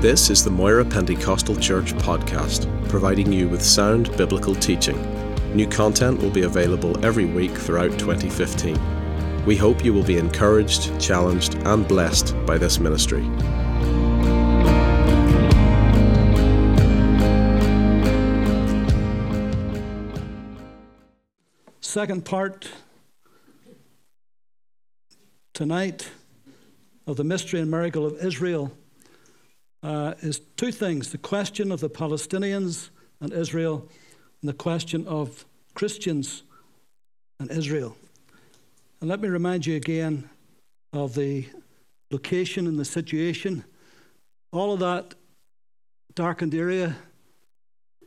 This is the Moira Pentecostal Church podcast, providing you with sound biblical teaching. New content will be available every week throughout 2015. We hope you will be encouraged, challenged, and blessed by this ministry. Second part tonight of the mystery and miracle of Israel uh, is two things the question of the Palestinians and Israel, and the question of Christians and Israel. And let me remind you again of the location and the situation. All of that darkened area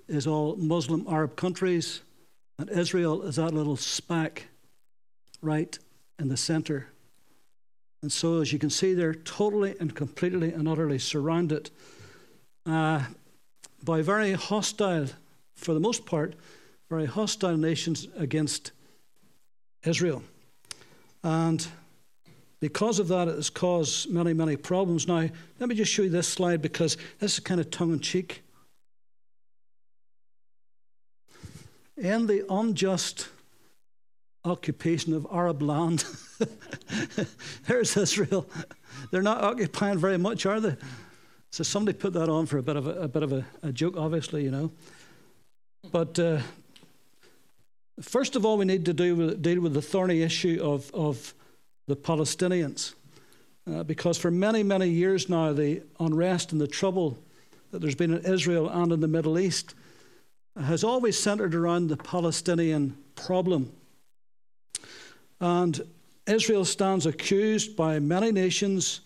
is all Muslim Arab countries, and Israel is that little speck right in the center and so, as you can see, they're totally and completely and utterly surrounded uh, by very hostile, for the most part, very hostile nations against Israel. And because of that, it has caused many, many problems. Now, let me just show you this slide because this is kind of tongue in cheek. In the unjust occupation of Arab land. There's Israel. They're not occupying very much, are they? So somebody put that on for a bit of a, a bit of a, a, joke, obviously, you know. But uh, first of all, we need to do with, deal with the thorny issue of, of the Palestinians. Uh, because for many, many years now, the unrest and the trouble that there's been in Israel and in the Middle East has always centered around the Palestinian problem. And Israel stands accused by many nations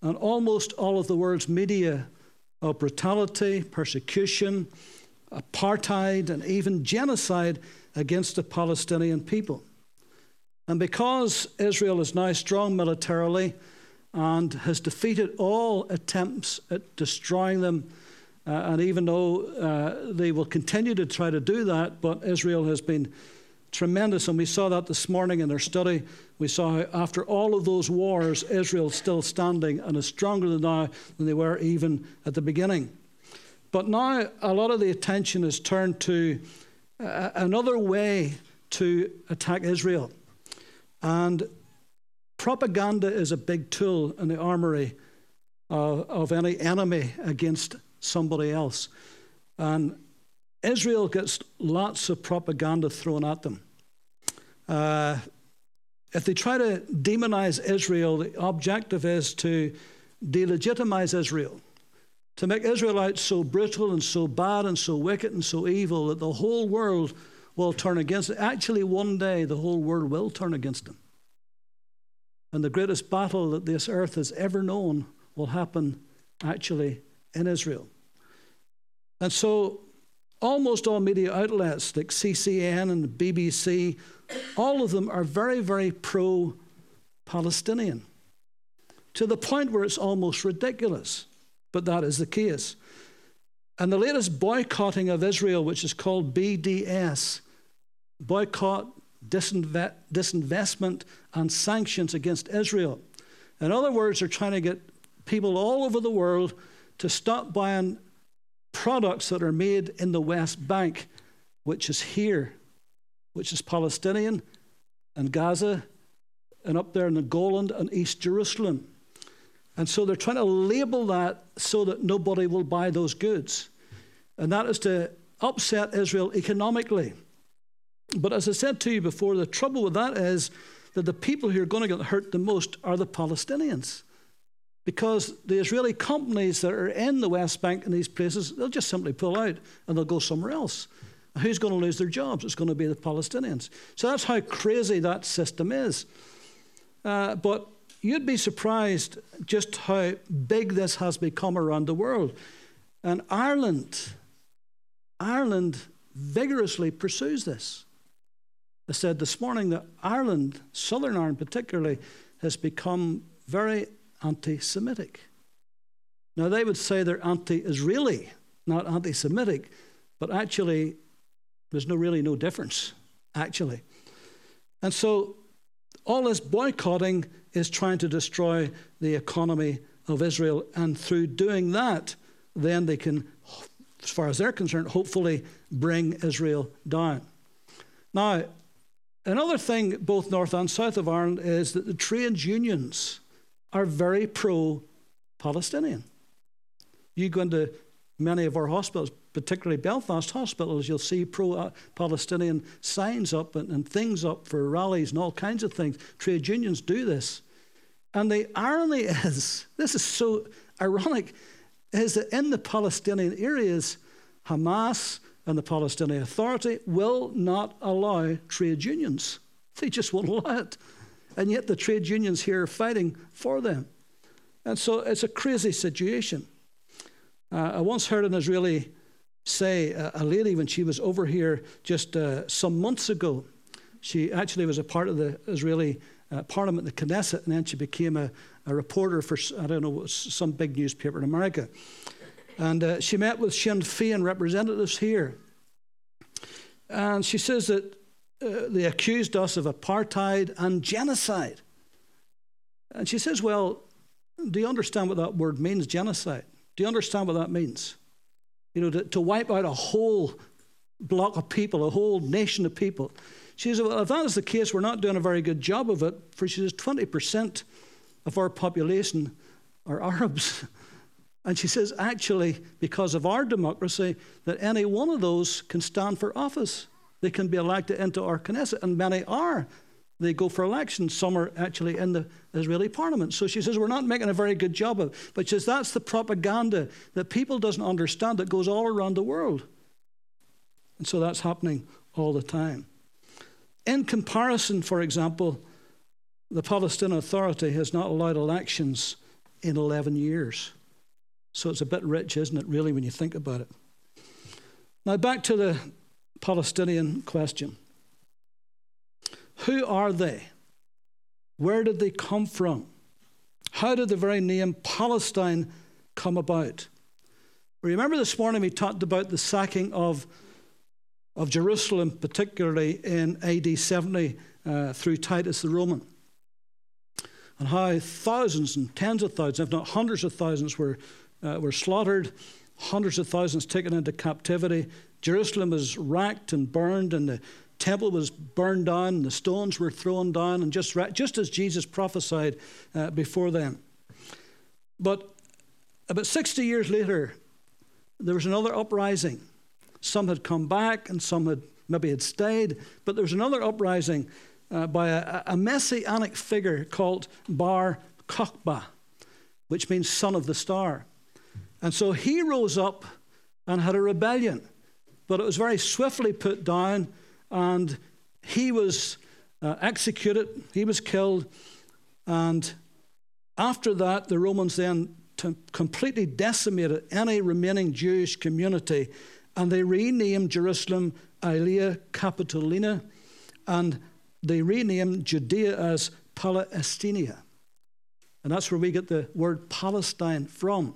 and almost all of the world's media of brutality, persecution, apartheid, and even genocide against the Palestinian people. And because Israel is now strong militarily and has defeated all attempts at destroying them, uh, and even though uh, they will continue to try to do that, but Israel has been tremendous. And we saw that this morning in our study. We saw after all of those wars, Israel's still standing and is stronger than now than they were even at the beginning. But now a lot of the attention is turned to uh, another way to attack Israel. And propaganda is a big tool in the armory uh, of any enemy against somebody else. And Israel gets lots of propaganda thrown at them. Uh, if they try to demonize Israel, the objective is to delegitimize Israel, to make Israel out so brutal and so bad and so wicked and so evil that the whole world will turn against it. Actually, one day the whole world will turn against them. And the greatest battle that this earth has ever known will happen actually in Israel. And so almost all media outlets like CCN and the BBC, all of them are very, very pro Palestinian to the point where it's almost ridiculous. But that is the case. And the latest boycotting of Israel, which is called BDS, boycott, disinve- disinvestment, and sanctions against Israel. In other words, they're trying to get people all over the world to stop buying products that are made in the West Bank, which is here, which is Palestinian and Gaza, and up there in the Golan and East Jerusalem. And so they're trying to label that so that nobody will buy those goods. And that is to upset Israel economically. But as I said to you before, the trouble with that is that the people who are going to get hurt the most are the Palestinians. Because the Israeli companies that are in the West Bank and these places, they'll just simply pull out and they'll go somewhere else. Who's going to lose their jobs? It's going to be the Palestinians. So that's how crazy that system is. Uh, but you'd be surprised just how big this has become around the world. And Ireland, Ireland vigorously pursues this. I said this morning that Ireland, Southern Ireland particularly, has become very anti Semitic. Now, they would say they're anti Israeli, not anti Semitic, but actually, there's no really no difference, actually. And so, all this boycotting is trying to destroy the economy of Israel, and through doing that, then they can, as far as they're concerned, hopefully bring Israel down. Now, another thing, both north and south of Ireland, is that the trade unions are very pro Palestinian. You go into many of our hospitals, particularly Belfast hospitals, you'll see pro Palestinian signs up and, and, things up for rallies and all kinds of things. Trade unions do this. And the irony is this is so ironic is that in the Palestinian areas, Hamas and the Palestinian Authority will not allow trade unions. They just won't allow it. And yet the trade unions here are fighting for them. And so it's a crazy situation. Uh, I once heard an Israeli say, uh, a lady, when she was over here just uh, some months ago, she actually was a part of the Israeli uh, parliament, the Knesset, and then she became a, a, reporter for, I don't know, some big newspaper in America. And uh, she met with Sinn Féin representatives here. And she says that uh, they accused us of apartheid and genocide. And she says, Well, do you understand what that word means, genocide? Do you understand what that means? You know, to, to wipe out a whole block of people, a whole nation of people. She says, Well, if that is the case, we're not doing a very good job of it. For she says, 20% of our population are Arabs. And she says, actually, because of our democracy, that any one of those can stand for office. They can be elected into our Knesset, and many are they go for election. Some are actually in the Israeli parliament. So she says, We're not making a very good job of it. But she says, That's the propaganda that people doesn't understand that goes all around the world. And so that's happening all the time. In comparison, for example, the Palestinian Authority has not allowed elections in 11 years. So it's a bit rich, isn't it, really, when you think about it? Now, back to the Palestinian question. Who are they? Where did they come from? How did the very name Palestine come about? Remember this morning we talked about the sacking of, of Jerusalem, particularly in AD 70 uh, through Titus the Roman, and how thousands and tens of thousands, if not hundreds of thousands, were, uh, were slaughtered, hundreds of thousands taken into captivity. Jerusalem was racked and burned, and the temple was burned down, and the stones were thrown down, and just, just as Jesus prophesied uh, before then. But about 60 years later, there was another uprising. Some had come back, and some had maybe had stayed, but there was another uprising uh, by a, a, messianic figure called Bar Kokhba, which means son of the star. And so he rose up and had a rebellion, but it was very swiftly put down and he was uh, executed, he was killed, and after that, the Romans then t- completely decimated any remaining Jewish community, and they renamed Jerusalem Aelia Capitolina, and they renamed Judea as Palestinia. And that's where we get the word Palestine from.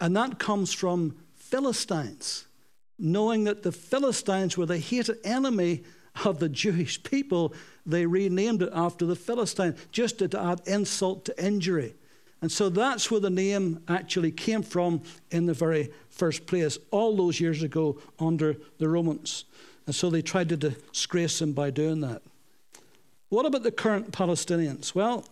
And that comes from Philistines knowing that the Philistines were the hated enemy of the Jewish people, they renamed it after the Philistine, just to add insult to injury. And so that's where the name actually came from in the very first place, all those years ago under the Romans. And so they tried to disgrace them by doing that. What about the current Palestinians? Well,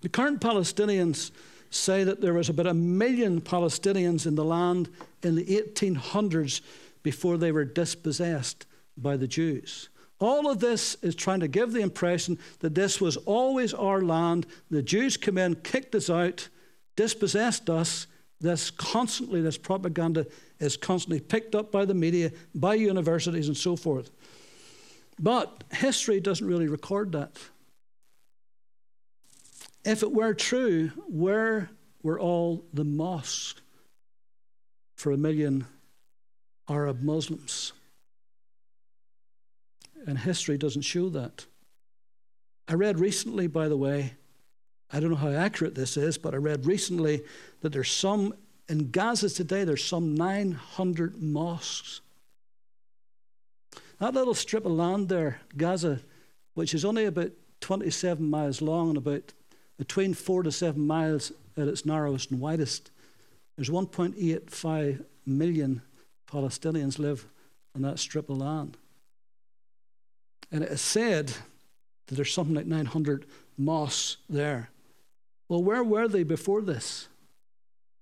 the current Palestinians say that there was about a million Palestinians in the land in the 1800s before they were dispossessed by the Jews. All of this is trying to give the impression that this was always our land. The Jews came in, kicked us out, dispossessed us. This constantly, this propaganda is constantly picked up by the media, by universities, and so forth. But history doesn't really record that. If it were true, where were all the mosques for a million Arab Muslims? And history doesn't show that. I read recently, by the way, I don't know how accurate this is, but I read recently that there's some, in Gaza today, there's some 900 mosques. That little strip of land there, Gaza, which is only about 27 miles long and about between four to seven miles at its narrowest and widest. There's 1.85 million Palestinians live on that strip of land. And it is said that there's something like 900 mosques there. Well, where were they before this?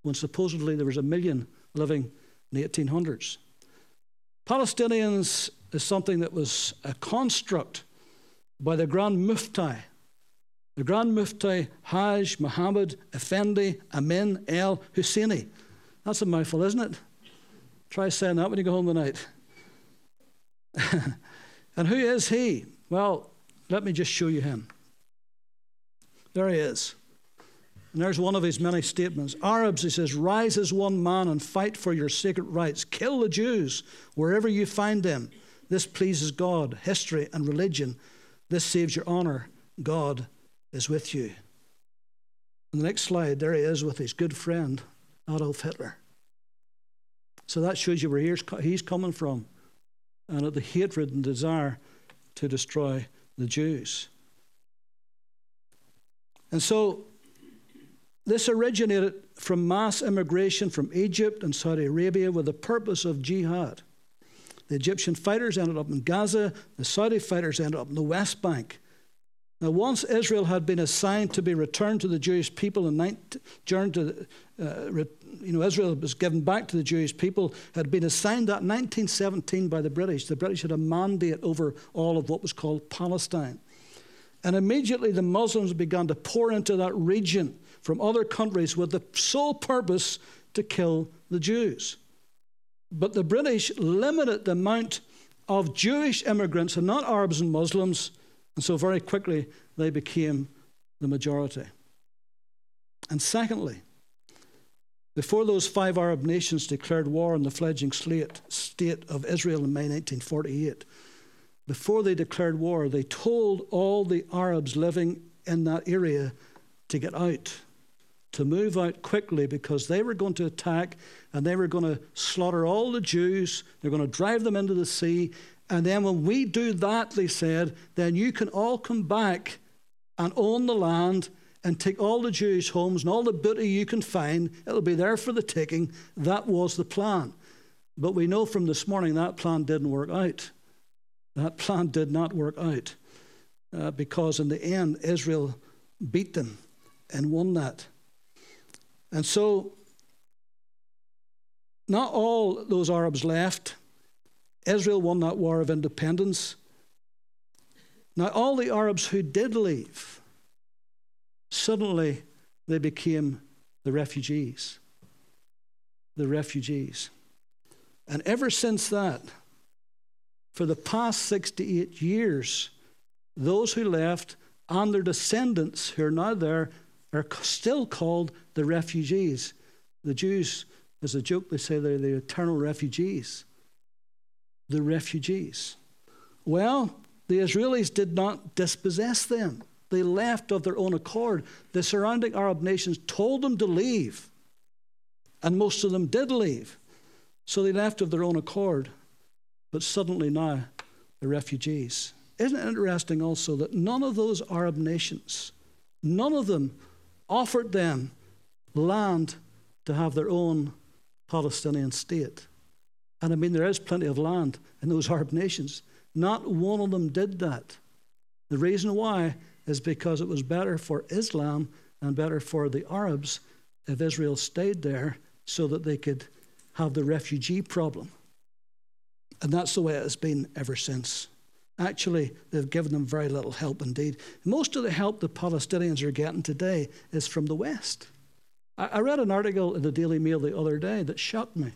When supposedly there was a million living in the 1800s. Palestinians is something that was a construct by the Grand Mufti. The Grand Mufti Hajj Muhammad Effendi Amin El Husseini. That's a mouthful, isn't it? Try saying that when you go home tonight. and who is he? Well, let me just show you him. There he is. And there's one of his many statements. Arabs, he says, rise as one man and fight for your sacred rights. Kill the Jews wherever you find them. This pleases God, history, and religion. This saves your honor. God is with you. On the next slide, there he is with his good friend, Adolf Hitler. So that shows you where he's coming from and at the hatred and desire to destroy the Jews. And so this originated from mass immigration from Egypt and Saudi Arabia with the purpose of jihad. The Egyptian fighters ended up in Gaza, the Saudi fighters ended up in the West Bank. Now, once Israel had been assigned to be returned to the Jewish people, and returned to, uh, you know, Israel was given back to the Jewish people, had been assigned that in 1917 by the British. The British had a mandate over all of what was called Palestine. And immediately the Muslims began to pour into that region from other countries with the sole purpose to kill the Jews. But the British limited the amount of Jewish immigrants and not Arabs and Muslims, and so very quickly they became the majority. And secondly, before those five Arab nations declared war on the fledgling state of Israel in May 1948, before they declared war, they told all the Arabs living in that area to get out to move out quickly because they were going to attack and they were going to slaughter all the Jews. They're going to drive them into the sea. And then when we do that, they said, then you can all come back and own the land and take all the Jewish homes and all the booty you can find. It'll be there for the taking. That was the plan. But we know from this morning that plan didn't work out. That plan did not work out uh, because in the end, Israel beat them and won that. And so, not all those Arabs left. Israel won that war of independence. Now, all the Arabs who did leave, suddenly they became the refugees. The refugees. And ever since that, for the past 68 years, those who left and their descendants who are now there are still called the refugees. The Jews, as a joke, they say they're the eternal refugees. The refugees. Well, the Israelis did not dispossess them. They left of their own accord. The surrounding Arab nations told them to leave, and most of them did leave. So they left of their own accord. But suddenly now, the refugees. Isn't it interesting also that none of those Arab nations, none of them offered them land to have their own Palestinian state. And I mean, there is plenty of land in those Arab nations. Not one of them did that. The reason why is because it was better for Islam and better for the Arabs if Israel stayed there so that they could have the refugee problem. And that's the way it has been ever since. Actually, they've given them very little help indeed. Most of the help the Palestinians are getting today is from the West. I read an article in the Daily Mail the other day that shocked me.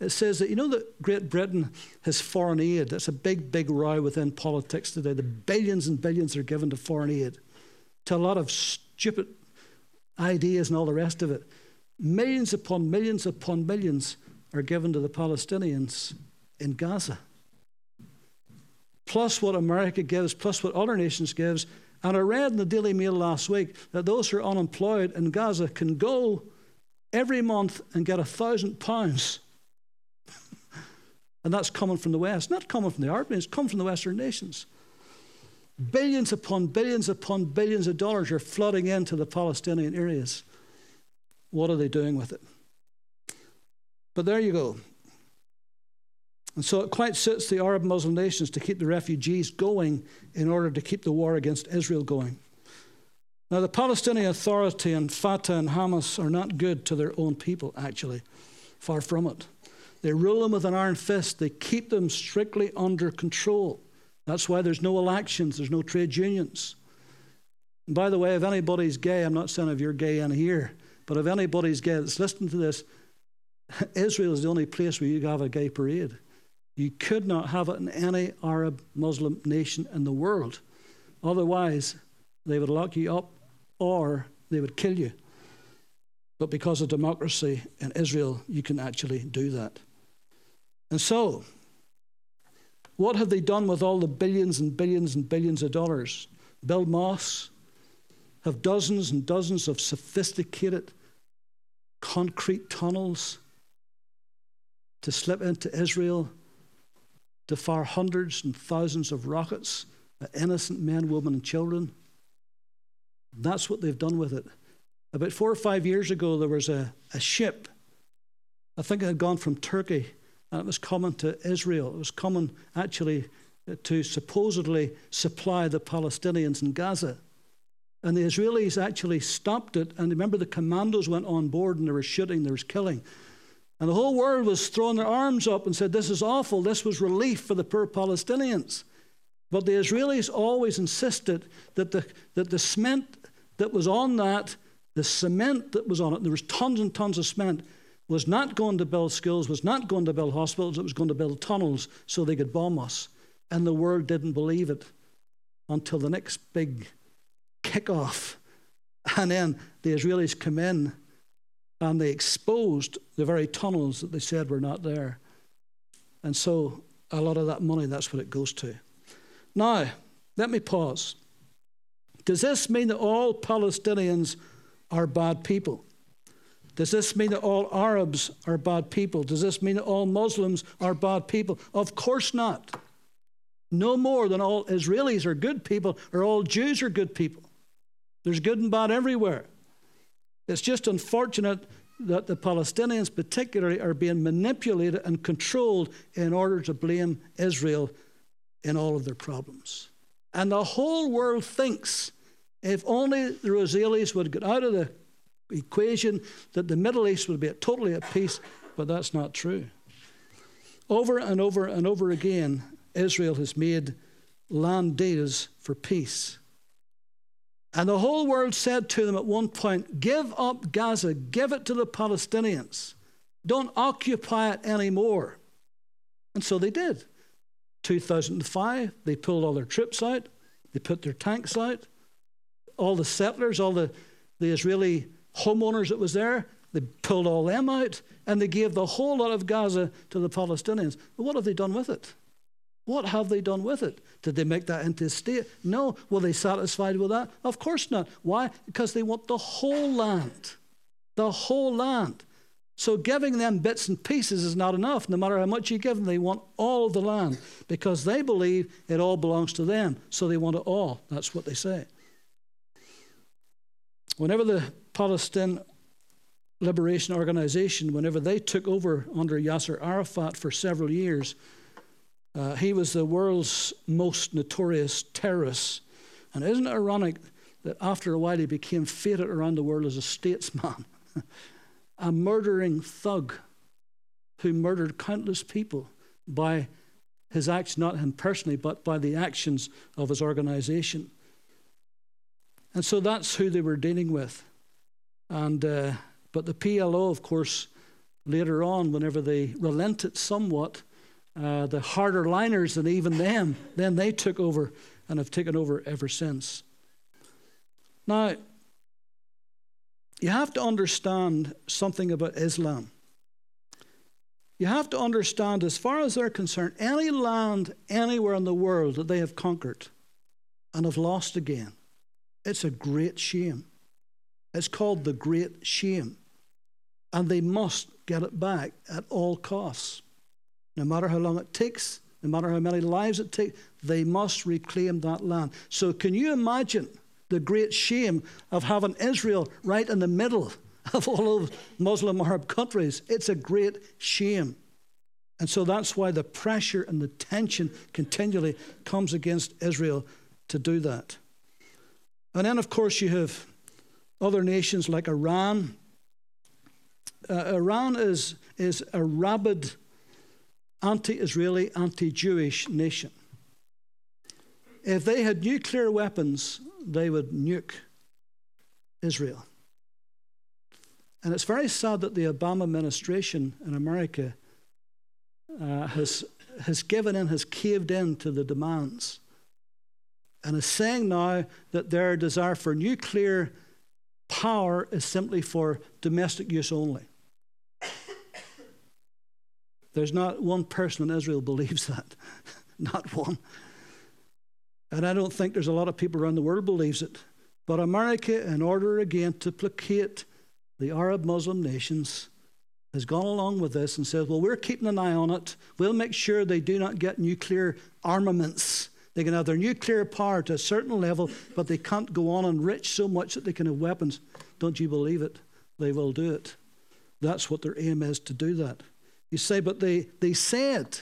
It says that, you know, that Great Britain has foreign aid. That's a big, big row within politics today. The billions and billions are given to foreign aid, to a lot of stupid ideas and all the rest of it. Millions upon millions upon millions are given to the Palestinians in Gaza plus what America gives, plus what other nations gives. And I read in the Daily Mail last week that those who are unemployed in Gaza can go every month and get a thousand pounds. And that's coming from the West, not coming from the Arab nations, coming from the Western nations. Billions upon billions upon billions of dollars are flooding into the Palestinian areas. What are they doing with it? But there you go. And so it quite suits the Arab Muslim nations to keep the refugees going in order to keep the war against Israel going. Now, the Palestinian Authority and Fatah and Hamas are not good to their own people, actually. Far from it. They rule them with an iron fist, they keep them strictly under control. That's why there's no elections, there's no trade unions. And by the way, if anybody's gay, I'm not saying if you're gay in here, but if anybody's gay that's listening to this, Israel is the only place where you can have a gay parade. You could not have it in any Arab Muslim nation in the world. Otherwise, they would lock you up or they would kill you. But because of democracy in Israel, you can actually do that. And so, what have they done with all the billions and billions and billions of dollars? Bill Moss have dozens and dozens of sophisticated concrete tunnels to slip into Israel to fire hundreds and thousands of rockets at innocent men, women, and children. That's what they've done with it. About four or five years ago, there was a, a ship, I think it had gone from Turkey, and it was common to Israel. It was common, actually uh, to supposedly supply the Palestinians in Gaza. And the Israelis actually stopped it. And remember, the commandos went on board and there was shooting, there was killing. And the whole world was throwing their arms up and said, This is awful. This was relief for the poor Palestinians. But the Israelis always insisted that the, that the cement that was on that, the cement that was on it, there was tons and tons of cement, was not going to build schools, was not going to build hospitals, it was going to build tunnels so they could bomb us. And the world didn't believe it until the next big kickoff. And then the Israelis come in and they exposed the very tunnels that they said were not there. And so a lot of that money, that's what it goes to. Now, let me pause. Does this mean that all Palestinians are bad people? Does this mean that all Arabs are bad people? Does this mean that all Muslims are bad people? Of course not. No more than all Israelis are good people or all Jews are good people. There's good and bad everywhere. It's just unfortunate that the Palestinians, particularly, are being manipulated and controlled in order to blame Israel in all of their problems. And the whole world thinks if only the Israelis would get out of the equation, that the Middle East would be totally at peace, but that's not true. Over and over and over again, Israel has made land deals for peace. And the whole world said to them at one point, Give up Gaza, give it to the Palestinians. Don't occupy it anymore. And so they did. 2005, they pulled all their troops out, they put their tanks out, all the settlers, all the, the Israeli homeowners that was there, they pulled all them out, and they gave the whole lot of Gaza to the Palestinians. But what have they done with it? What have they done with it? Did they make that into a state? No. Were they satisfied with that? Of course not. Why? Because they want the whole land. The whole land. So giving them bits and pieces is not enough. No matter how much you give them, they want all the land because they believe it all belongs to them. So they want it all. That's what they say. Whenever the Palestine Liberation Organization, whenever they took over under Yasser Arafat for several years, uh, he was the world's most notorious terrorist. And isn't it ironic that after a while he became feted around the world as a statesman, a murdering thug who murdered countless people by his acts, not him personally, but by the actions of his organization. And so that's who they were dealing with. And, uh, but the PLO, of course, later on, whenever they relented somewhat, uh, the harder liners than even them, then they took over and have taken over ever since. Now, you have to understand something about Islam. You have to understand, as far as they're concerned, any land anywhere in the world that they have conquered and have lost again, it's a great shame. It's called the Great Shame. And they must get it back at all costs. No matter how long it takes, no matter how many lives it takes, they must reclaim that land. So, can you imagine the great shame of having Israel right in the middle of all of Muslim Arab countries. It's a great shame. And so that's why the pressure and the tension continually comes against Israel to do that. And then, of course, you have other nations like Iran. Uh, Iran is, is a rabid anti Israeli, anti Jewish nation. If they had nuclear weapons, they would nuke Israel. And it's very sad that the Obama administration in America uh, has, has given in, has caved in to the demands, and is saying now that their desire for nuclear power is simply for domestic use only. There's not one person in Israel believes that. not one. And I don't think there's a lot of people around the world believes it. But America, in order again to placate the Arab Muslim nations, has gone along with this and says, well, we're keeping an eye on it. We'll make sure they do not get nuclear armaments. They can have their nuclear power to a certain level, but they can't go on and enrich so much that they can have weapons. Don't you believe it? They will do it. That's what their aim is to do that. You say, but they, they said,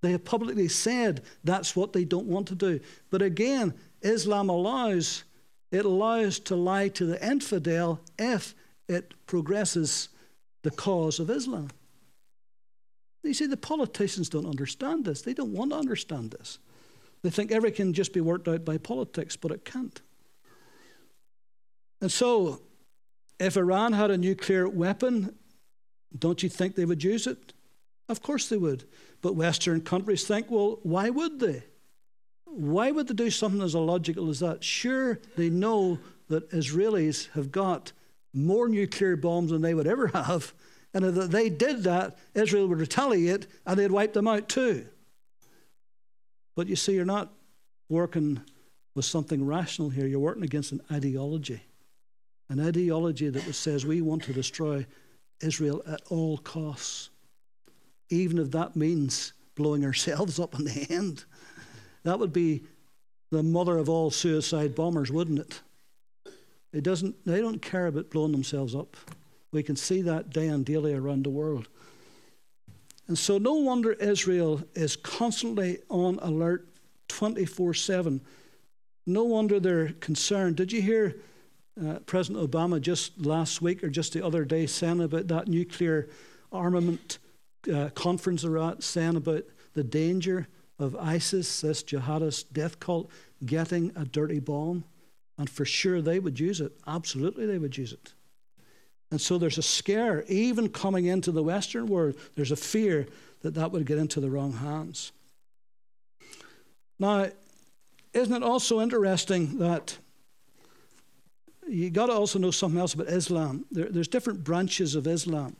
they have publicly said that's what they don't want to do. But again, Islam allows, it allows to lie to the infidel if it progresses the cause of Islam. You see, the politicians don't understand this. They don't want to understand this. They think everything can just be worked out by politics, but it can't. And so, if Iran had a nuclear weapon, don't you think they would use it? Of course they would. But Western countries think, well, why would they? Why would they do something as illogical as that? Sure, they know that Israelis have got more nuclear bombs than they would ever have. And if they did that, Israel would retaliate and they'd wipe them out too. But you see, you're not working with something rational here. You're working against an ideology. An ideology that says we want to destroy Israel at all costs, even if that means blowing ourselves up in the end. That would be the mother of all suicide bombers, wouldn't it? It doesn't, they don't care about blowing themselves up. We can see that day and daily around the world. And so, no wonder Israel is constantly on alert 24 7. No wonder they're concerned. Did you hear uh, President Obama just last week or just the other day saying about that nuclear armament uh, conference they're at, saying about the danger of ISIS, this jihadist death cult, getting a dirty bomb? And for sure they would use it. Absolutely, they would use it. And so there's a scare, even coming into the Western world, there's a fear that that would get into the wrong hands. Now, isn't it also interesting that you got to also know something else about Islam? There, there's different branches of Islam.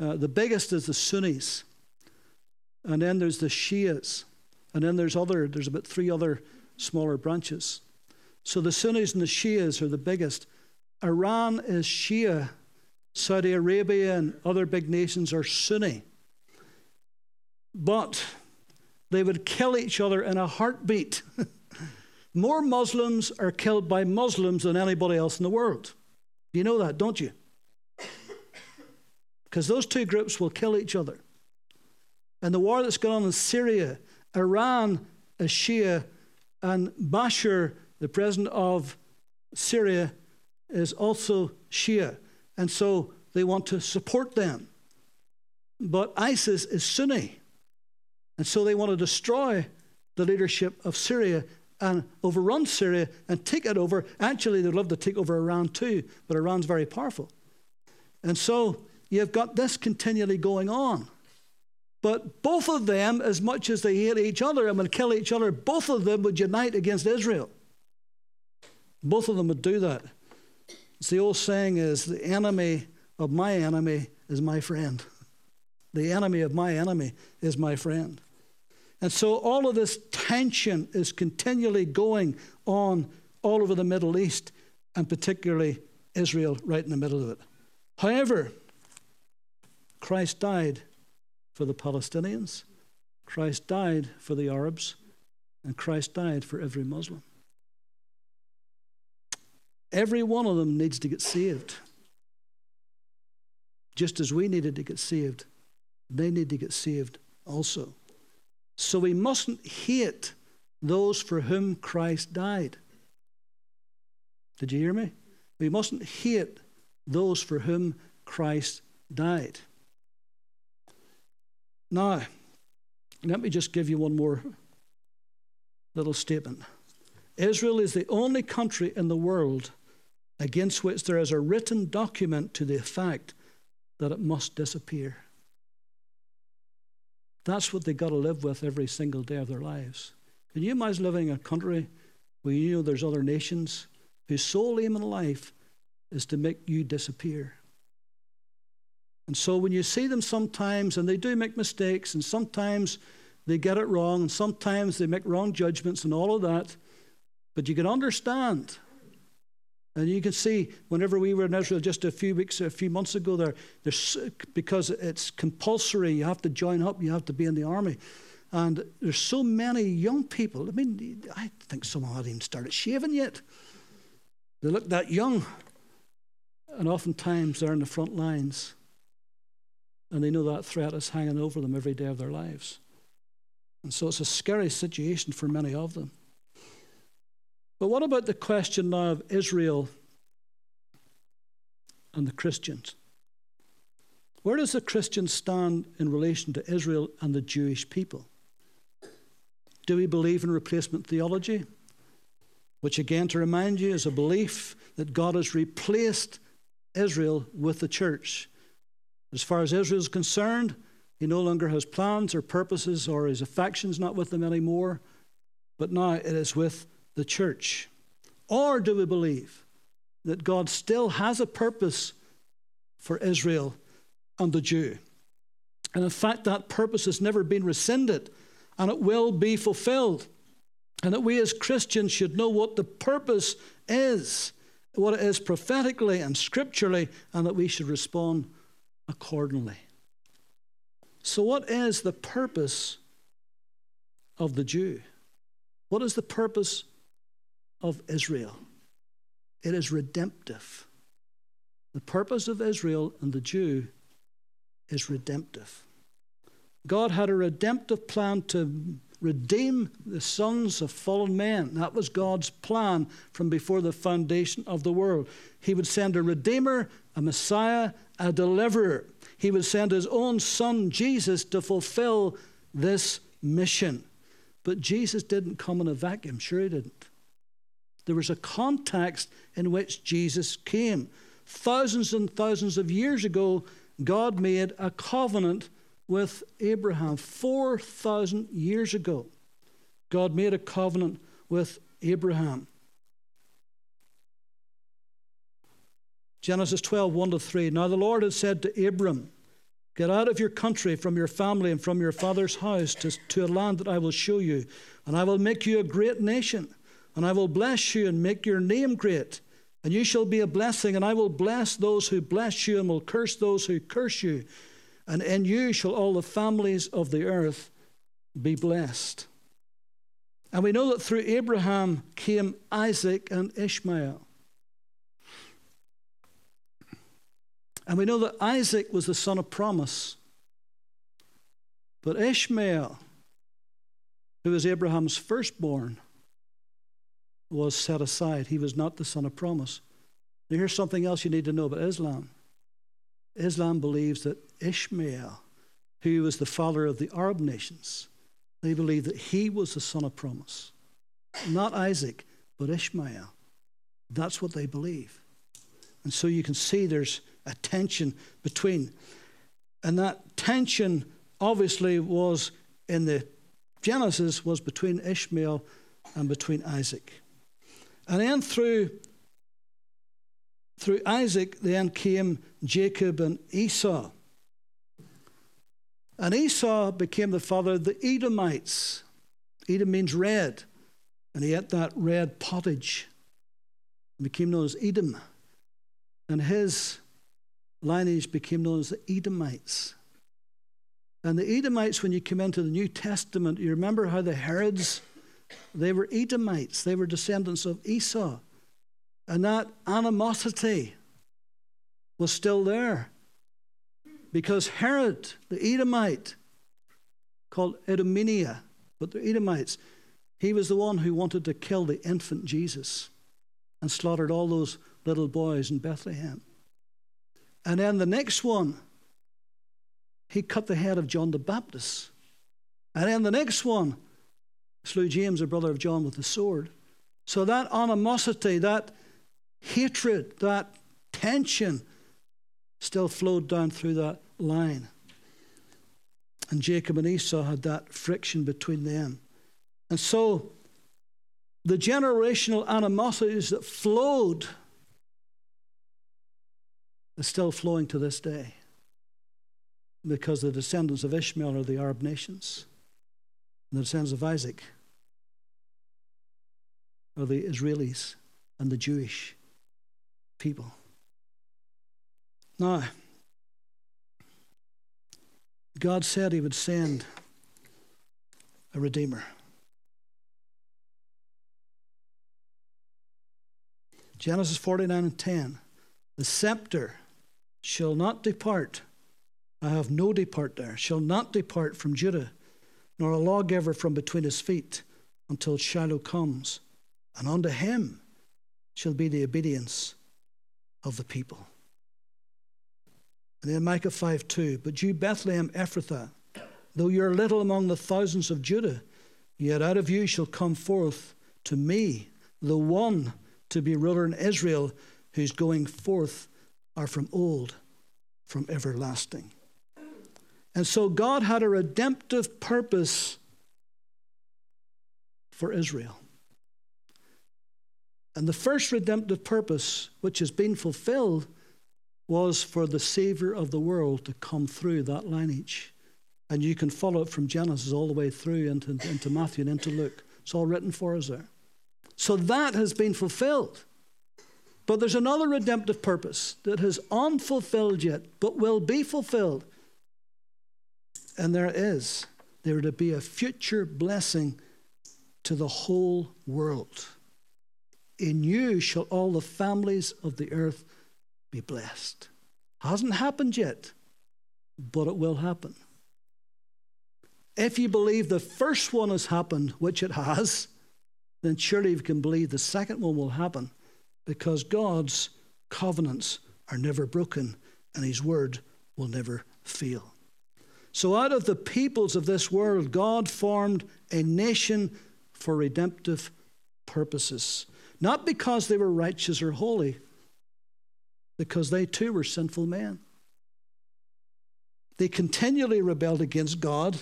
Uh, the biggest is the Sunnis, and then there's the Shias, and then there's other. There's about three other smaller branches. So the Sunnis and the Shias are the biggest. Iran is Shia. Saudi Arabia and other big nations are Sunni. But they would kill each other in a heartbeat. More Muslims are killed by Muslims than anybody else in the world. You know that, don't you? Because those two groups will kill each other. And the war that's going on in Syria, Iran is Shia, and Bashar the president of Syria is also Shia, and so they want to support them. But ISIS is Sunni, and so they want to destroy the leadership of Syria and overrun Syria and take it over. Actually, they'd love to take over Iran too, but Iran's very powerful. And so you've got this continually going on. But both of them, as much as they hate each other and would kill each other, both of them would unite against Israel. Both of them would do that. It's the old saying is the enemy of my enemy is my friend. The enemy of my enemy is my friend. And so all of this tension is continually going on all over the Middle East, and particularly Israel right in the middle of it. However, Christ died for the Palestinians, Christ died for the Arabs, and Christ died for every Muslim. Every one of them needs to get saved. just as we needed to get saved, they need to get saved also. So we mustn't hate those for whom Christ died. Did you hear me? We mustn't hate those for whom Christ died. Now, let me just give you one more little statement. Israel is the only country in the world against which there is a written document to the effect that it must disappear. That's what they've got to live with every single day of their lives. Can you imagine living in a country where you know there's other nations whose sole aim in life is to make you disappear? And so when you see them sometimes, and they do make mistakes, and sometimes they get it wrong, and sometimes they make wrong judgments and all of that, but you can understand. And you can see whenever we were in Israel just a few weeks, a few months ago, there, there's, because it's compulsory, you have to join up, you have to be in the army. And there's so many young people. I mean, I think some of them hadn't even started shaving yet. They look that young. And oftentimes they're in the front lines. And they know that threat is hanging over them every day of their lives. And so it's a scary situation for many of them. But what about the question now of Israel and the Christians? Where does the Christian stand in relation to Israel and the Jewish people? Do we believe in replacement theology? Which, again, to remind you, is a belief that God has replaced Israel with the church. As far as Israel is concerned, he no longer has plans or purposes or his affections not with them anymore, but now it is with the church? Or do we believe that God still has a purpose for Israel and the Jew? And in fact, that purpose has never been rescinded and it will be fulfilled. And that we as Christians should know what the purpose is, what it is prophetically and scripturally, and that we should respond accordingly. So, what is the purpose of the Jew? What is the purpose of Israel. It is redemptive. The purpose of Israel and the Jew is redemptive. God had a redemptive plan to redeem the sons of fallen men. That was God's plan from before the foundation of the world. He would send a redeemer, a Messiah, a deliverer. He would send his own son, Jesus, to fulfill this mission. But Jesus didn't come in a vacuum. Sure, he didn't. There was a context in which Jesus came. Thousands and thousands of years ago, God made a covenant with Abraham. 4,000 years ago, God made a covenant with Abraham. Genesis 12, 1 to 3. Now the Lord had said to Abram, Get out of your country, from your family, and from your father's house to, to a land that I will show you, and I will make you a great nation and I will bless you and make your name great. And you shall be a blessing, and I will bless those who bless you, and will curse those who curse you. And in you shall all the families of the earth be blessed. And we know that through Abraham came Isaac and Ishmael. And we know that Isaac was the son of promise. But Ishmael, who was Abraham's firstborn, was set aside. He was not the son of promise. Now, here's something else you need to know about Islam. Islam believes that Ishmael, who was the father of the Arab nations, they believe that he was the son of promise. Not Isaac, but Ishmael. That's what they believe. And so you can see there's a tension between. And that tension obviously was in the Genesis was between Ishmael and between Isaac. And then through, through Isaac, then came Jacob and Esau. And Esau became the father of the Edomites. Edom means red. And he ate that red pottage and became known as Edom. And his lineage became known as the Edomites. And the Edomites, when you come into the New Testament, you remember how the Herods they were Edomites, they were descendants of Esau. And that animosity was still there. Because Herod, the Edomite, called Edomenia, but the Edomites, he was the one who wanted to kill the infant Jesus and slaughtered all those little boys in Bethlehem. And then the next one, he cut the head of John the Baptist. And then the next one, slew James, the brother of John, with the sword. So that animosity, that hatred, that tension still flowed down through that line. And Jacob and Esau had that friction between them. And so the generational animosities that flowed are still flowing to this day because the descendants of Ishmael are the Arab nations, and the descendants of Isaac are the Israelis and the Jewish people. Now, God said He would send a Redeemer. Genesis 49 and 10. The scepter shall not depart. I have no depart there, shall not depart from Judah, nor a lawgiver from between his feet until Shiloh comes, and unto him shall be the obedience of the people. And then Micah 5 2. But you, Bethlehem Ephrathah, though you're little among the thousands of Judah, yet out of you shall come forth to me the one to be ruler in Israel, whose going forth are from old, from everlasting. And so God had a redemptive purpose for Israel. And the first redemptive purpose, which has been fulfilled, was for the Savior of the world to come through that lineage. And you can follow it from Genesis all the way through into, into Matthew and into Luke. It's all written for us there. So that has been fulfilled. But there's another redemptive purpose that is unfulfilled yet, but will be fulfilled. And there is. There to be a future blessing to the whole world. In you shall all the families of the earth be blessed. Hasn't happened yet, but it will happen. If you believe the first one has happened, which it has, then surely you can believe the second one will happen because God's covenants are never broken and his word will never fail. So, out of the peoples of this world, God formed a nation for redemptive purposes. Not because they were righteous or holy, because they too were sinful men. They continually rebelled against God,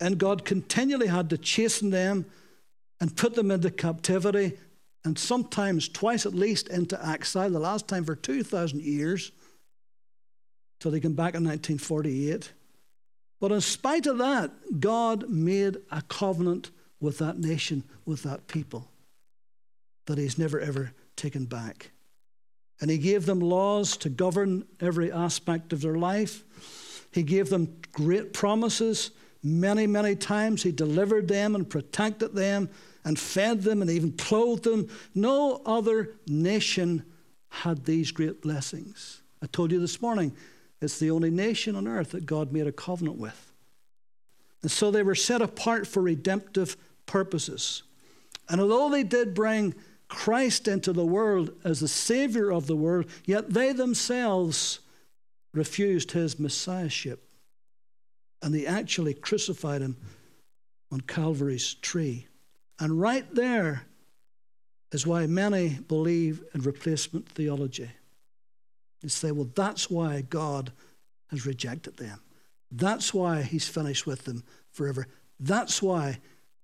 and God continually had to chasten them and put them into captivity, and sometimes twice at least into exile, the last time for 2,000 years, till they came back in 1948. But in spite of that, God made a covenant with that nation, with that people, that He's never ever taken back. And he gave them laws to govern every aspect of their life. He gave them great promises. Many, many times he delivered them and protected them and fed them and even clothed them. No other nation had these great blessings. I told you this morning, it's the only nation on earth that God made a covenant with. And so they were set apart for redemptive purposes. And although they did bring Christ into the world as the Savior of the world, yet they themselves refused his Messiahship. And they actually crucified him on Calvary's tree. And right there is why many believe in replacement theology. They say, well, that's why God has rejected them. That's why he's finished with them forever. That's why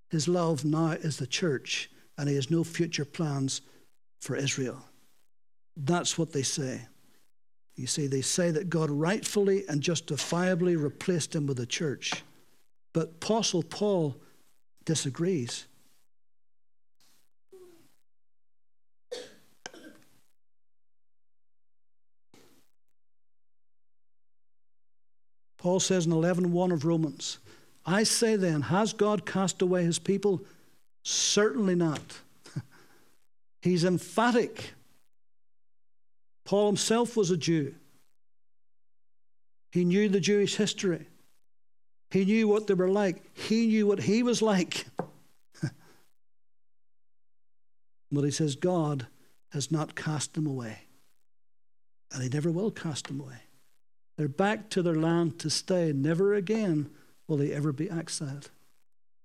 his love now is the church and he has no future plans for Israel. That's what they say. You see, they say that God rightfully and justifiably replaced him with the church. But Apostle Paul disagrees. Paul says in 11:1 of Romans, I say then, has God cast away his people? Certainly not. He's emphatic. Paul himself was a Jew. He knew the Jewish history. He knew what they were like. He knew what he was like. but he says, God has not cast them away. And he never will cast them away. They're back to their land to stay. Never again will they ever be exiled.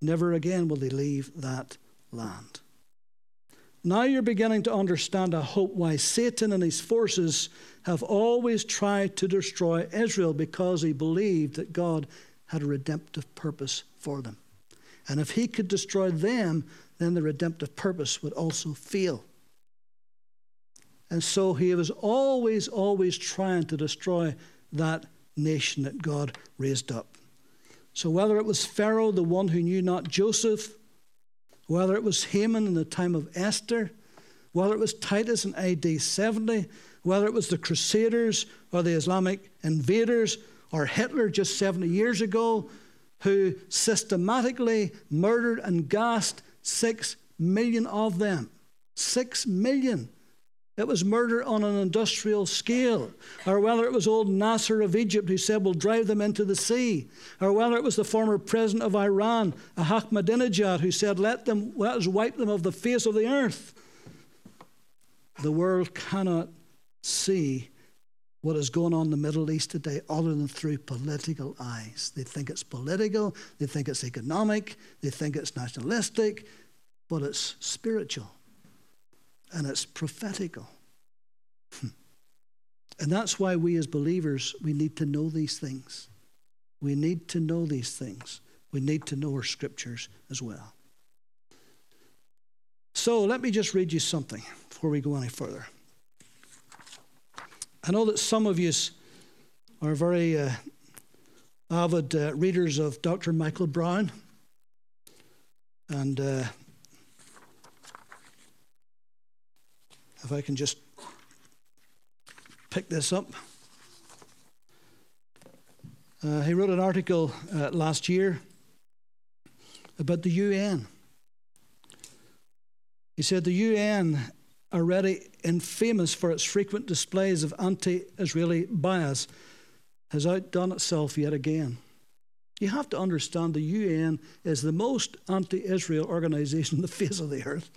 Never again will they leave that land. Now you're beginning to understand, I hope, why Satan and his forces have always tried to destroy Israel because he believed that God had a redemptive purpose for them. And if he could destroy them, then the redemptive purpose would also fail. And so he was always, always trying to destroy that nation that God raised up. So whether it was Pharaoh, the one who knew not Joseph, whether it was Haman in the time of Esther, whether it was Titus in AD 70, whether it was the Crusaders or the Islamic invaders or Hitler just 70 years ago, who systematically murdered and gassed six million of them. Six million. It was murder on an industrial scale. Or whether it was old Nasser of Egypt who said, We'll drive them into the sea. Or whether it was the former president of Iran, Ahmadinejad, who said, Let, them, let us wipe them off the face of the earth. The world cannot see what is going on in the Middle East today other than through political eyes. They think it's political, they think it's economic, they think it's nationalistic, but it's spiritual and it's prophetical. Hmm. and that's why we as believers, we need to know these things. We need to know these things. We need to know our scriptures as well. So let me just read you something before we go any further. I know that some of you are very uh, avid uh, readers of Dr. Michael Brown. And uh, If I can just pick this up. Uh, he wrote an article uh, last year about the UN. He said the UN, already infamous for its frequent displays of anti Israeli bias, has outdone itself yet again. You have to understand the UN is the most anti Israel organization on the face of the earth.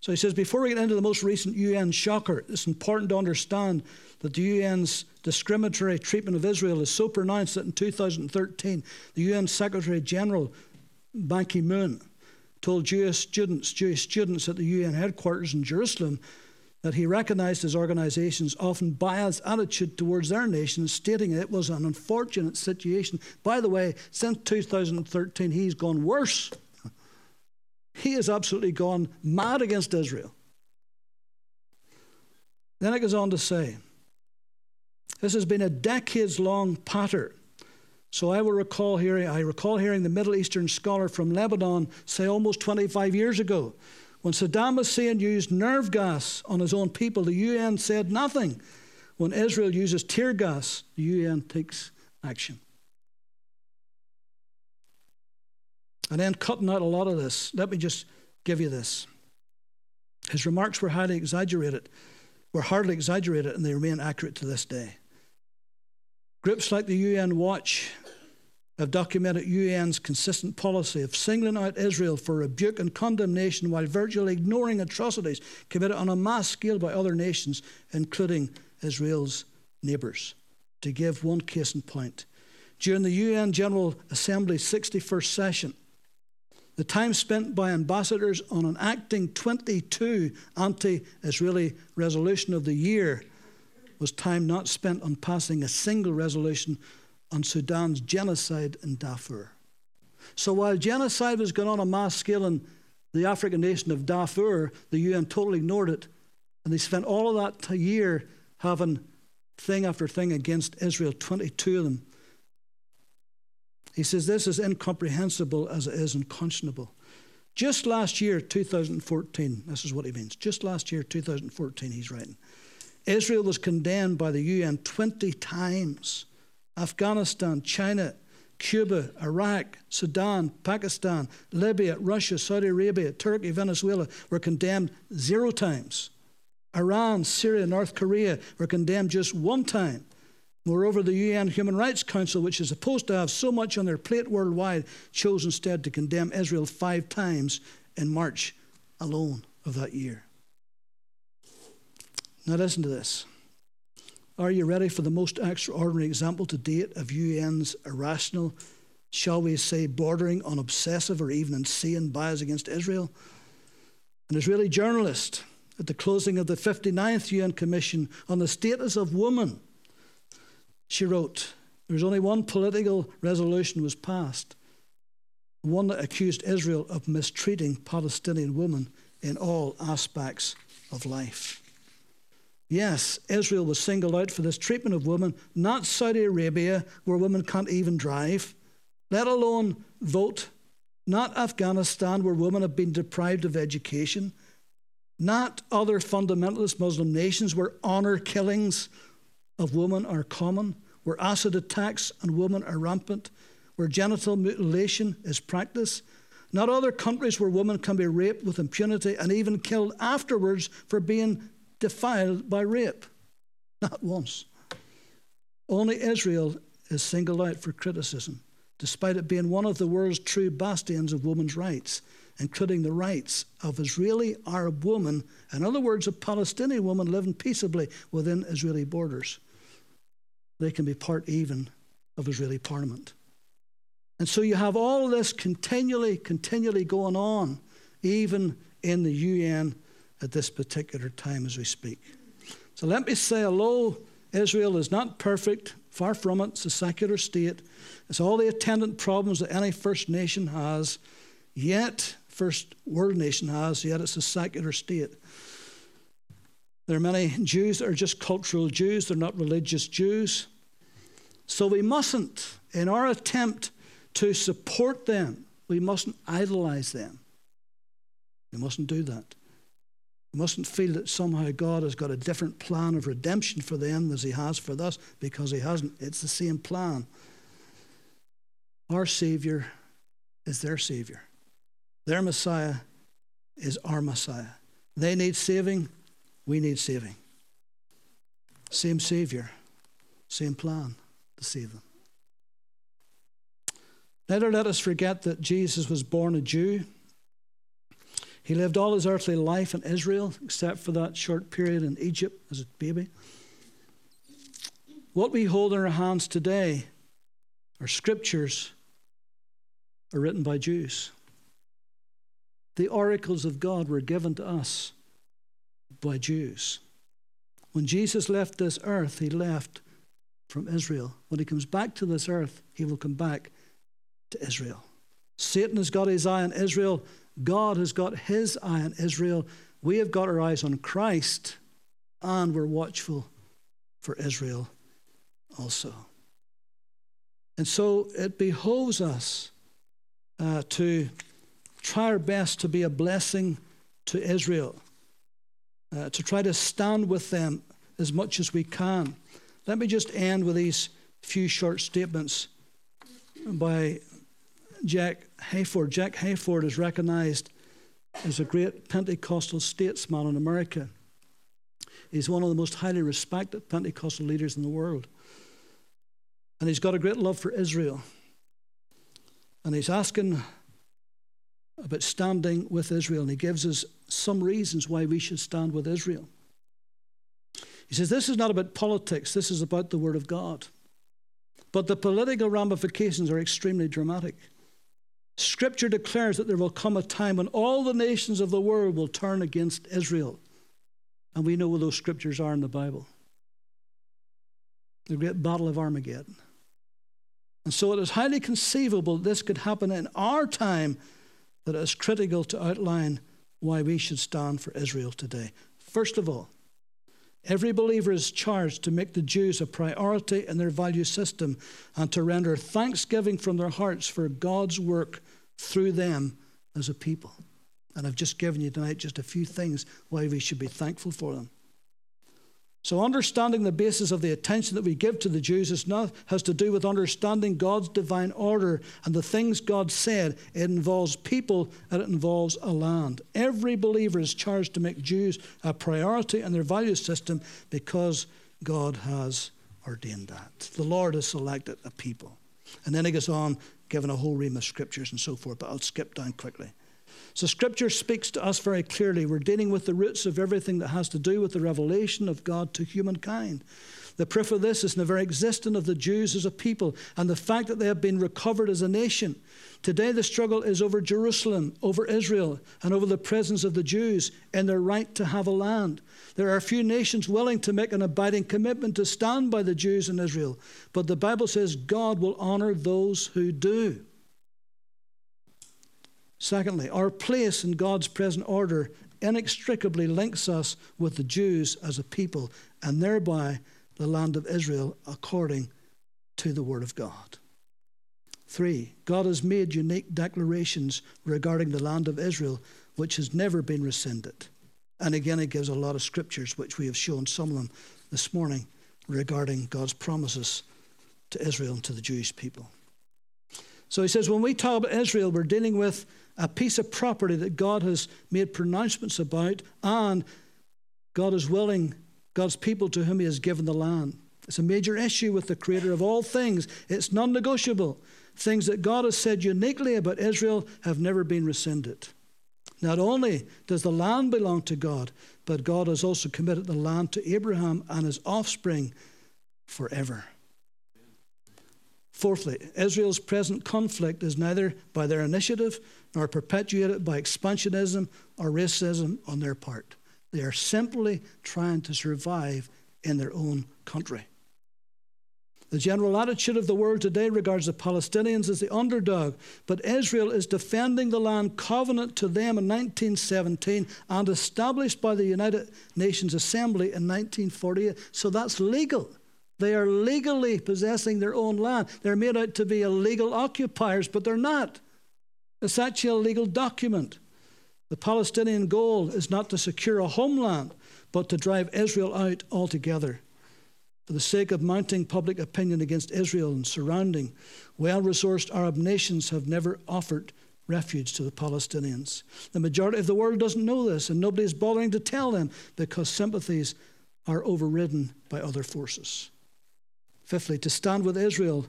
So he says, before we get into the most recent UN shocker, it's important to understand that the UN's discriminatory treatment of Israel is so pronounced that in 2013, the UN Secretary General Ban Ki moon told Jewish students, Jewish students at the UN headquarters in Jerusalem that he recognized his organization's often biased attitude towards their nation, stating it was an unfortunate situation. By the way, since 2013, he's gone worse. He has absolutely gone mad against Israel. Then it goes on to say, this has been a decades long pattern. So I will recall hearing, I recall hearing the Middle Eastern scholar from Lebanon say almost 25 years ago, when Saddam Hussein used nerve gas on his own people, the UN said nothing. When Israel uses tear gas, the UN takes action. And then cutting out a lot of this, let me just give you this. His remarks were highly exaggerated, were hardly exaggerated, and they remain accurate to this day. Groups like the UN Watch have documented UN's consistent policy of singling out Israel for rebuke and condemnation while virtually ignoring atrocities committed on a mass scale by other nations, including Israel's neighbours. To give one case in point, during the UN General Assembly's 61st session, the time spent by ambassadors on enacting 22 anti Israeli resolution of the year was time not spent on passing a single resolution on Sudan's genocide in Darfur. So while genocide was going on a mass scale in the African nation of Darfur, the UN totally ignored it. And they spent all of that year having thing after thing against Israel, 22 of them he says, This is incomprehensible as it is unconscionable. Just last year, 2014, this is what he means. Just last year, 2014, he's writing. Israel was condemned by the UN 20 times. Afghanistan, China, Cuba, Iraq, Sudan, Pakistan, Libya, Russia, Saudi Arabia, Turkey, Venezuela were condemned zero times. Iran, Syria, North Korea were condemned just one time. Moreover, the UN Human Rights Council, which is supposed to have so much on their plate worldwide, chose instead to condemn Israel five times in March alone of that year. Now, listen to this. Are you ready for the most extraordinary example to date of UN's irrational, shall we say, bordering on obsessive or even insane bias against Israel? An Israeli journalist at the closing of the 59th UN Commission on the Status of Women, she wrote, there was only one political resolution was passed, one that accused Israel of mistreating Palestinian women in all aspects of life. Yes, Israel was singled out for this treatment of women, not Saudi Arabia, where women can't even drive, let alone vote, not Afghanistan, where women have been deprived of education, not other fundamentalist Muslim nations where honor killings of women are common, where acid attacks on women are rampant, where genital mutilation is practiced, not other countries where women can be raped with impunity and even killed afterwards for being defiled by rape. Not once. Only Israel is singled out for criticism, despite it being one of the world's true bastions of women's rights, including the rights of Israeli Arab women, in other words, a Palestinian woman living peaceably within Israeli borders. They can be part even of Israeli parliament. And so you have all this continually, continually going on, even in the UN at this particular time as we speak. So let me say hello. Israel is not perfect, far from it. It's a secular state. It's all the attendant problems that any first nation has, yet, first world nation has, yet it's a secular state. There are many Jews that are just cultural Jews, they're not religious Jews. So we mustn't, in our attempt to support them, we mustn't idolize them. We mustn't do that. We mustn't feel that somehow God has got a different plan of redemption for them as He has for us, because He hasn't. It's the same plan. Our Savior is their Savior, their Messiah is our Messiah. They need saving, we need saving. Same Savior, same plan to save them. Neither let us forget that Jesus was born a Jew. He lived all his earthly life in Israel, except for that short period in Egypt as a baby. What we hold in our hands today, our scriptures, are written by Jews. The oracles of God were given to us by Jews. When Jesus left this earth, he left from Israel. When he comes back to this earth, he will come back to Israel. Satan has got his eye on Israel. God has got his eye on Israel. We have got our eyes on Christ, and we're watchful for Israel also. And so it behoves us uh, to try our best to be a blessing to Israel, uh, to try to stand with them as much as we can. Let me just end with these few short statements by Jack Hayford. Jack Hayford is recognized as a great Pentecostal statesman in America. He's one of the most highly respected Pentecostal leaders in the world. And he's got a great love for Israel. And he's asking about standing with Israel. And he gives us some reasons why we should stand with Israel. He says, This is not about politics, this is about the Word of God. But the political ramifications are extremely dramatic. Scripture declares that there will come a time when all the nations of the world will turn against Israel. And we know what those scriptures are in the Bible the great battle of Armageddon. And so it is highly conceivable this could happen in our time that it is critical to outline why we should stand for Israel today. First of all, Every believer is charged to make the Jews a priority in their value system and to render thanksgiving from their hearts for God's work through them as a people. And I've just given you tonight just a few things why we should be thankful for them. So, understanding the basis of the attention that we give to the Jews is not, has to do with understanding God's divine order and the things God said. It involves people and it involves a land. Every believer is charged to make Jews a priority in their value system because God has ordained that. The Lord has selected a people. And then he goes on, giving a whole ream of scriptures and so forth, but I'll skip down quickly. So, Scripture speaks to us very clearly. We're dealing with the roots of everything that has to do with the revelation of God to humankind. The proof of this is in the very existence of the Jews as a people and the fact that they have been recovered as a nation. Today, the struggle is over Jerusalem, over Israel, and over the presence of the Jews in their right to have a land. There are few nations willing to make an abiding commitment to stand by the Jews in Israel, but the Bible says God will honor those who do. Secondly, our place in God's present order inextricably links us with the Jews as a people and thereby the land of Israel according to the Word of God. Three, God has made unique declarations regarding the land of Israel, which has never been rescinded. And again, he gives a lot of scriptures, which we have shown some of them this morning, regarding God's promises to Israel and to the Jewish people. So he says, when we talk about Israel, we're dealing with a piece of property that God has made pronouncements about, and God is willing God's people to whom He has given the land. It's a major issue with the Creator of all things. It's non negotiable. Things that God has said uniquely about Israel have never been rescinded. Not only does the land belong to God, but God has also committed the land to Abraham and his offspring forever. Fourthly, Israel's present conflict is neither by their initiative nor perpetuated by expansionism or racism on their part. They are simply trying to survive in their own country. The general attitude of the world today regards the Palestinians as the underdog, but Israel is defending the land covenant to them in 1917 and established by the United Nations Assembly in 1948. So that's legal. They are legally possessing their own land. They're made out to be illegal occupiers, but they're not. It's actually a legal document. The Palestinian goal is not to secure a homeland, but to drive Israel out altogether. For the sake of mounting public opinion against Israel and surrounding well resourced Arab nations have never offered refuge to the Palestinians. The majority of the world doesn't know this, and nobody is bothering to tell them because sympathies are overridden by other forces. Fifthly, to stand with Israel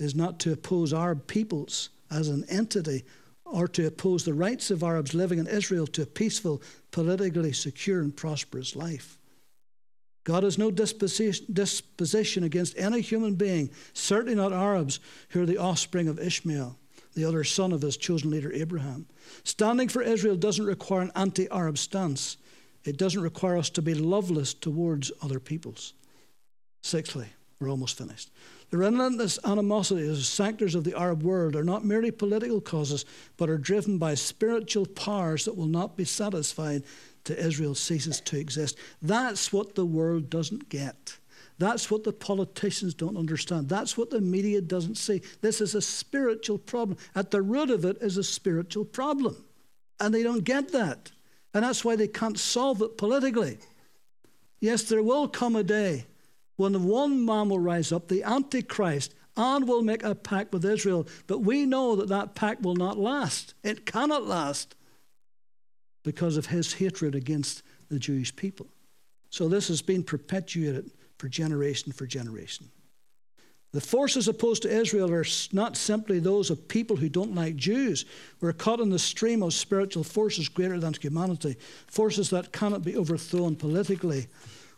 is not to oppose Arab peoples as an entity or to oppose the rights of Arabs living in Israel to a peaceful, politically secure, and prosperous life. God has no disposition against any human being, certainly not Arabs, who are the offspring of Ishmael, the other son of his chosen leader Abraham. Standing for Israel doesn't require an anti Arab stance, it doesn't require us to be loveless towards other peoples. Sixthly, we're almost finished. The relentless animosity of sectors of the Arab world are not merely political causes, but are driven by spiritual powers that will not be satisfied till Israel ceases to exist. That's what the world doesn't get. That's what the politicians don't understand. That's what the media doesn't see. This is a spiritual problem. At the root of it is a spiritual problem. And they don't get that. And that's why they can't solve it politically. Yes, there will come a day when the one man will rise up, the Antichrist, and will make a pact with Israel. But we know that that pact will not last. It cannot last because of his hatred against the Jewish people. So this has been perpetuated for generation for generation. The forces opposed to Israel are not simply those of people who don't like Jews. We're caught in the stream of spiritual forces greater than humanity, forces that cannot be overthrown politically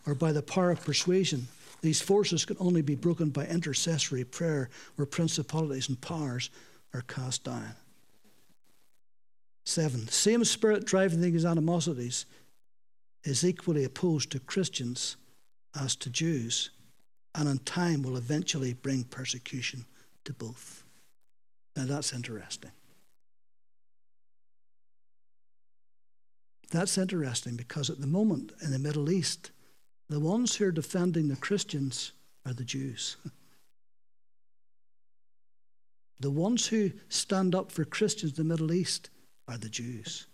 or by the power of persuasion. These forces can only be broken by intercessory prayer, where principalities and powers are cast down. Seven, the same spirit driving these animosities is equally opposed to Christians as to Jews, and in time will eventually bring persecution to both. Now that's interesting. That's interesting because at the moment in the Middle East, the ones who are defending the Christians are the Jews. the ones who stand up for Christians in the Middle East are the Jews.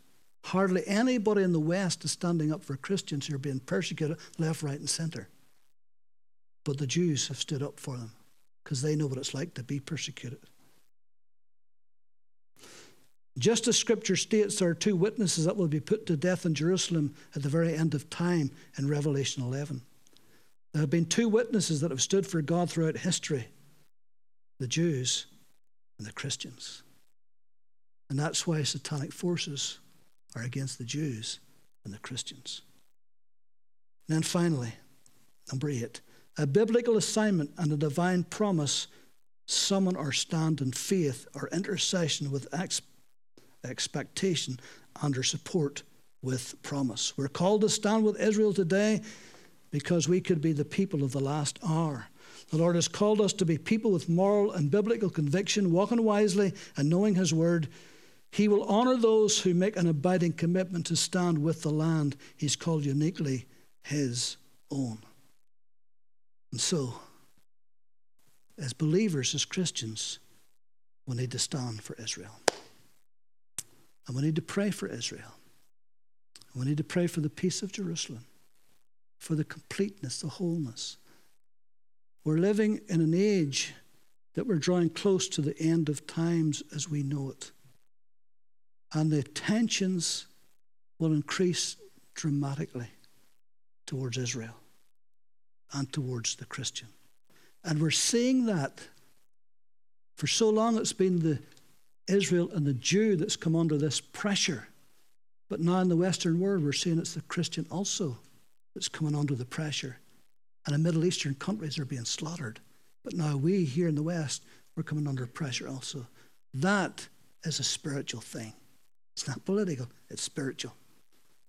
Hardly anybody in the West is standing up for Christians who are being persecuted left, right, and centre. But the Jews have stood up for them because they know what it's like to be persecuted. Just as Scripture states, there are two witnesses that will be put to death in Jerusalem at the very end of time in Revelation 11. There have been two witnesses that have stood for God throughout history the Jews and the Christians. And that's why satanic forces are against the Jews and the Christians. And then finally, number eight, a biblical assignment and a divine promise summon or stand in faith or intercession with ex- expectation under support with promise. We're called to stand with Israel today because we could be the people of the last hour. The Lord has called us to be people with moral and biblical conviction, walking wisely and knowing His word. He will honor those who make an abiding commitment to stand with the land He's called uniquely His own. And so, as believers, as Christians, we need to stand for Israel. And we need to pray for Israel. We need to pray for the peace of Jerusalem, for the completeness, the wholeness. We're living in an age that we're drawing close to the end of times as we know it. And the tensions will increase dramatically towards Israel and towards the Christian. And we're seeing that. For so long, it's been the Israel and the Jew that's come under this pressure. But now in the Western world, we're seeing it's the Christian also that's coming under the pressure. And in Middle Eastern countries are being slaughtered. But now we here in the West, we're coming under pressure also. That is a spiritual thing. It's not political, it's spiritual.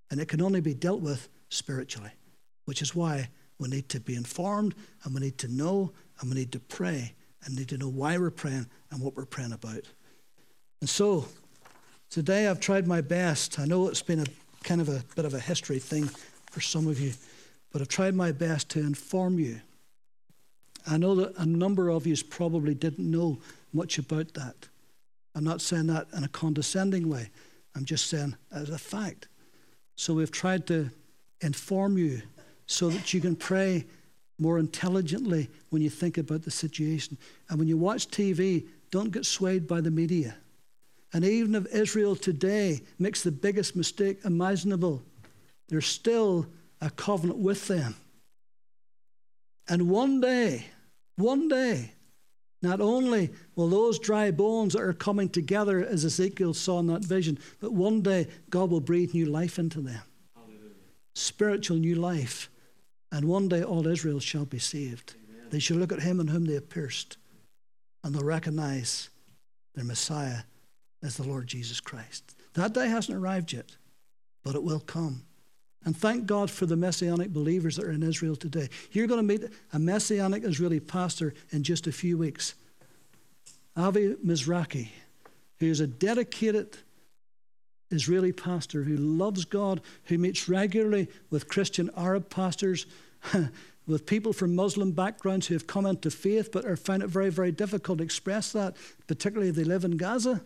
And it can only be dealt with spiritually, which is why we need to be informed and we need to know and we need to pray and need to know why we're praying and what we're praying about. And so, Today I've tried my best. I know it's been a kind of a bit of a history thing for some of you, but I've tried my best to inform you. I know that a number of you probably didn't know much about that. I'm not saying that in a condescending way. I'm just saying as a fact. So we've tried to inform you so that you can pray more intelligently when you think about the situation. And when you watch TV, don't get swayed by the media. And even if Israel today makes the biggest mistake imaginable, there's still a covenant with them. And one day, one day, not only will those dry bones that are coming together, as Ezekiel saw in that vision, but one day God will breathe new life into them. Hallelujah. Spiritual new life. And one day all Israel shall be saved. Amen. They shall look at him in whom they have pierced, and they'll recognize their Messiah as the Lord Jesus Christ. That day hasn't arrived yet, but it will come. And thank God for the Messianic believers that are in Israel today. You're going to meet a Messianic Israeli pastor in just a few weeks. Avi Mizrachi, who is a dedicated Israeli pastor who loves God, who meets regularly with Christian Arab pastors, with people from Muslim backgrounds who have come into faith but are find it very, very difficult to express that, particularly if they live in Gaza.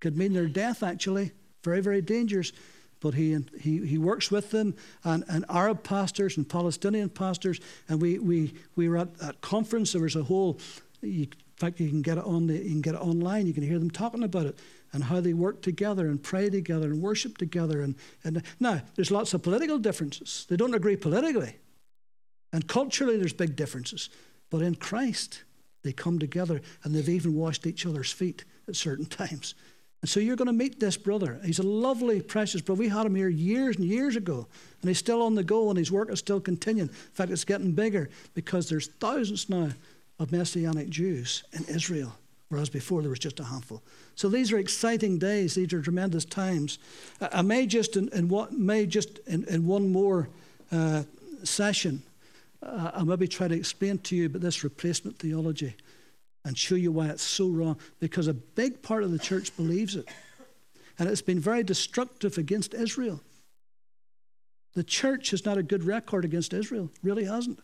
Could mean their death, actually. Very, very dangerous. But he, he, he works with them and, and Arab pastors and Palestinian pastors. And we, we, we were at that conference. There was a whole, you, in fact, you can, get it on the, you can get it online. You can hear them talking about it and how they work together and pray together and worship together. And, and now, there's lots of political differences. They don't agree politically. And culturally, there's big differences. But in Christ, they come together and they've even washed each other's feet at certain times. And so you're going to meet this brother. He's a lovely, precious brother. We had him here years and years ago, and he's still on the go, and his work is still continuing. In fact, it's getting bigger because there's thousands now of Messianic Jews in Israel, whereas before there was just a handful. So these are exciting days. These are tremendous times. I may just in, in what may just in, in one more uh, session, uh, I'll maybe try to explain to you about this replacement theology and show you why it's so wrong because a big part of the church believes it. And it's been very destructive against Israel. The church has not a good record against Israel, really hasn't.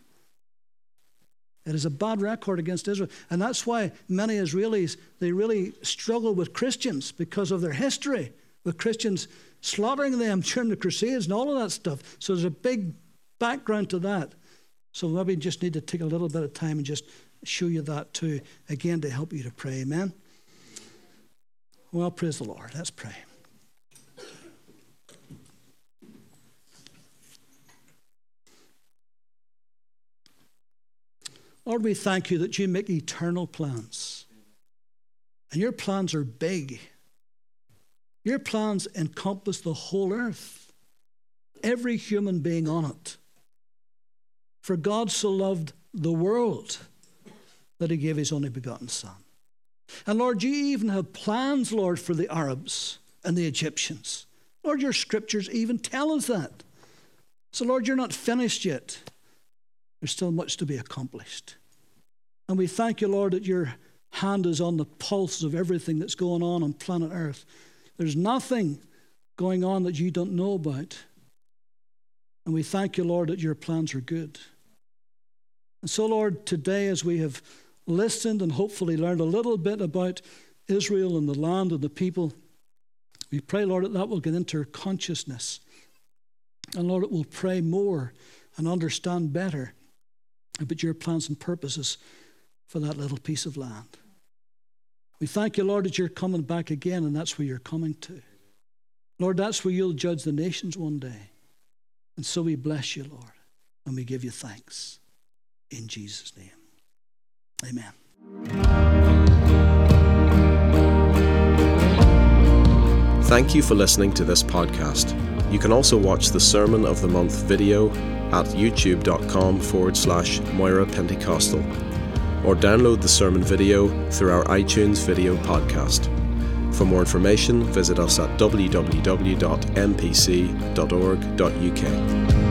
It is a bad record against Israel. And that's why many Israelis, they really struggle with Christians because of their history, with Christians slaughtering them during the Crusades and all of that stuff. So there's a big background to that. So maybe just need to take a little bit of time and just show you that too, again, to help you to pray. Amen? Well, praise the Lord. Let's pray. Lord, we thank you that you make eternal plans. And your plans are big. Your plans encompass the whole earth, every human being on it. For God so loved the world that he gave his only begotten Son. And Lord, you even have plans, Lord, for the Arabs and the Egyptians. Lord, your scriptures even tell us that. So, Lord, you're not finished yet. There's still much to be accomplished. And we thank you, Lord, that your hand is on the pulse of everything that's going on on planet Earth. There's nothing going on that you don't know about. And we thank you, Lord, that your plans are good. And so, Lord, today as we have listened and hopefully learned a little bit about Israel and the land and the people, we pray, Lord, that that will get into our consciousness. And Lord, it will pray more and understand better about your plans and purposes for that little piece of land. We thank you, Lord, that you're coming back again, and that's where you're coming to. Lord, that's where you'll judge the nations one day. And so we bless you, Lord, and we give you thanks. In Jesus' name. Amen. Thank you for listening to this podcast. You can also watch the Sermon of the Month video at youtube.com forward slash Moira Pentecostal or download the sermon video through our iTunes video podcast. For more information, visit us at www.mpc.org.uk.